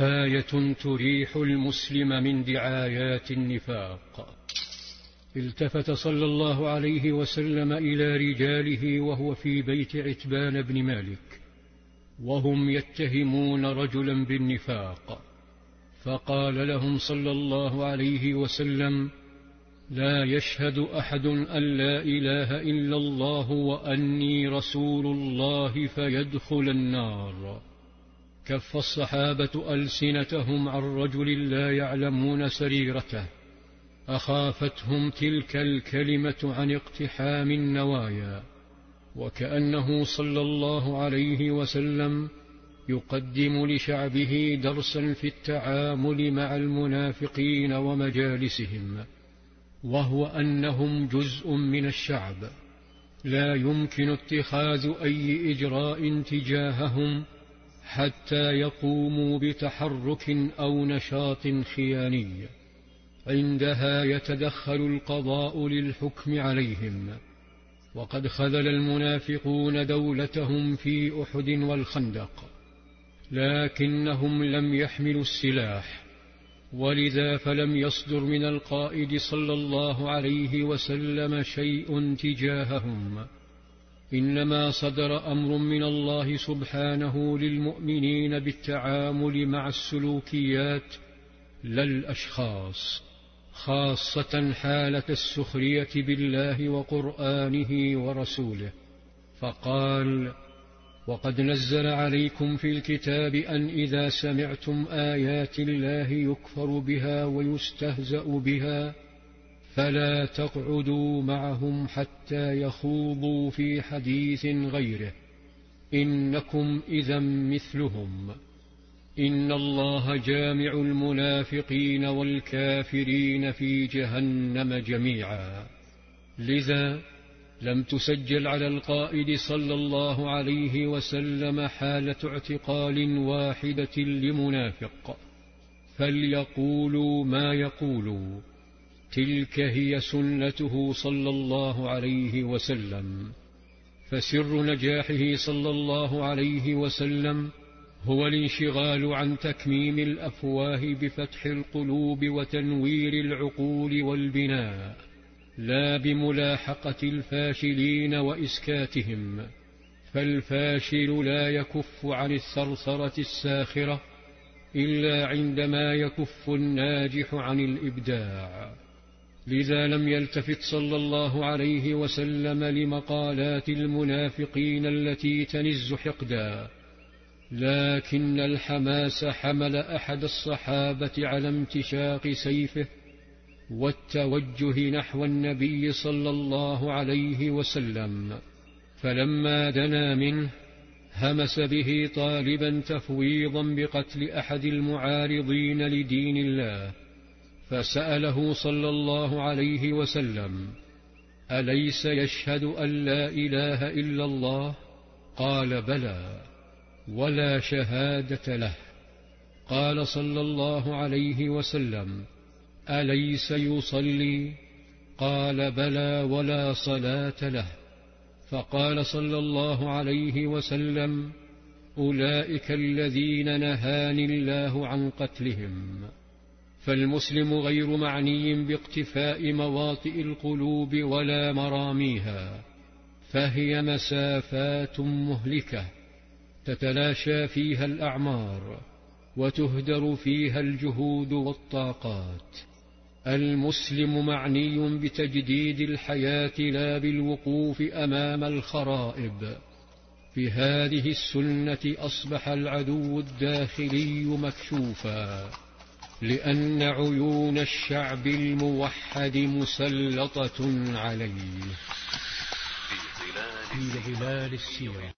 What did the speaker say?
آية تريح المسلم من دعايات النفاق. التفت صلى الله عليه وسلم إلى رجاله وهو في بيت عتبان بن مالك وهم يتهمون رجلا بالنفاق. فقال لهم صلى الله عليه وسلم لا يشهد أحد أن لا إله إلا الله وأني رسول الله فيدخل النار. كف الصحابة ألسنتهم عن رجل لا يعلمون سريرته. أخافتهم تلك الكلمة عن اقتحام النوايا وكأنه صلى الله عليه وسلم يقدم لشعبه درسا في التعامل مع المنافقين ومجالسهم وهو أنهم جزء من الشعب. لا يمكن اتخاذ أي إجراء تجاههم حتى يقوموا بتحرك أو نشاط خياني. عندها يتدخل القضاء للحكم عليهم. وقد خذل المنافقون دولتهم في أحد والخندق لكنهم لم يحملوا السلاح. ولذا فلم يصدر من القائد صلى الله عليه وسلم شيء تجاههم. إنما صدر أمر من الله سبحانه للمؤمنين بالتعامل مع السلوكيات لا الأشخاص خاصة حالة السخرية بالله وقرآنه ورسوله. فقال وقد نزل عليكم في الكتاب أن إذا سمعتم آيات الله يكفر بها ويستهزأ بها فلا تقعدوا معهم حتى يخوضوا في حديث غيره. إنكم إذا مثلهم. إن الله جامع المنافقين والكافرين في جهنم جميعا. لذا لم تسجل على القائد صلى الله عليه وسلم حالة اعتقال واحدة لمنافق. فليقولوا ما يقولوا تلك هي سنته صلى الله عليه وسلم. فسر نجاحه صلى الله عليه وسلم هو الانشغال عن تكميم الأفواه بفتح القلوب وتنوير العقول والبناء لا بملاحقة الفاشلين وإسكاتهم. فالفاشل لا يكف عن الثرثرة الساخرة إلا عندما يكف الناجح عن الإبداع. لذا لم يلتفت صلى الله عليه وسلم لمقالات المنافقين التي تنز حقدا. لكن الحماس حمل أحد الصحابة على امتشاق سيفه والتوجه نحو النبي صلى الله عليه وسلم. فلما دنا منه همس به طالبا تفويضا بقتل أحد المعارضين لدين الله. فسأله صلى الله عليه وسلم أليس يشهد أن لا إله إلا الله؟ قال بلى ولا شهادة له. قال صلى الله عليه وسلم أليس يصلي؟ قال بلى ولا صلاة له. فقال صلى الله عليه وسلم أولئك الذين نهاني الله عن قتلهم. فالمسلم غير معني باقتفاء مواطئ القلوب ولا مراميها فهي مسافات مهلكة تتلاشى فيها الأعمار وتهدر فيها الجهود والطاقات. المسلم معني بتجديد الحياة لا بالوقوف أمام الخرائب. في هذه السنة أصبح العدو الداخلي مكشوفا. لأن عيون الشعب الموحد مسلطة عليه. في ظلال السيرة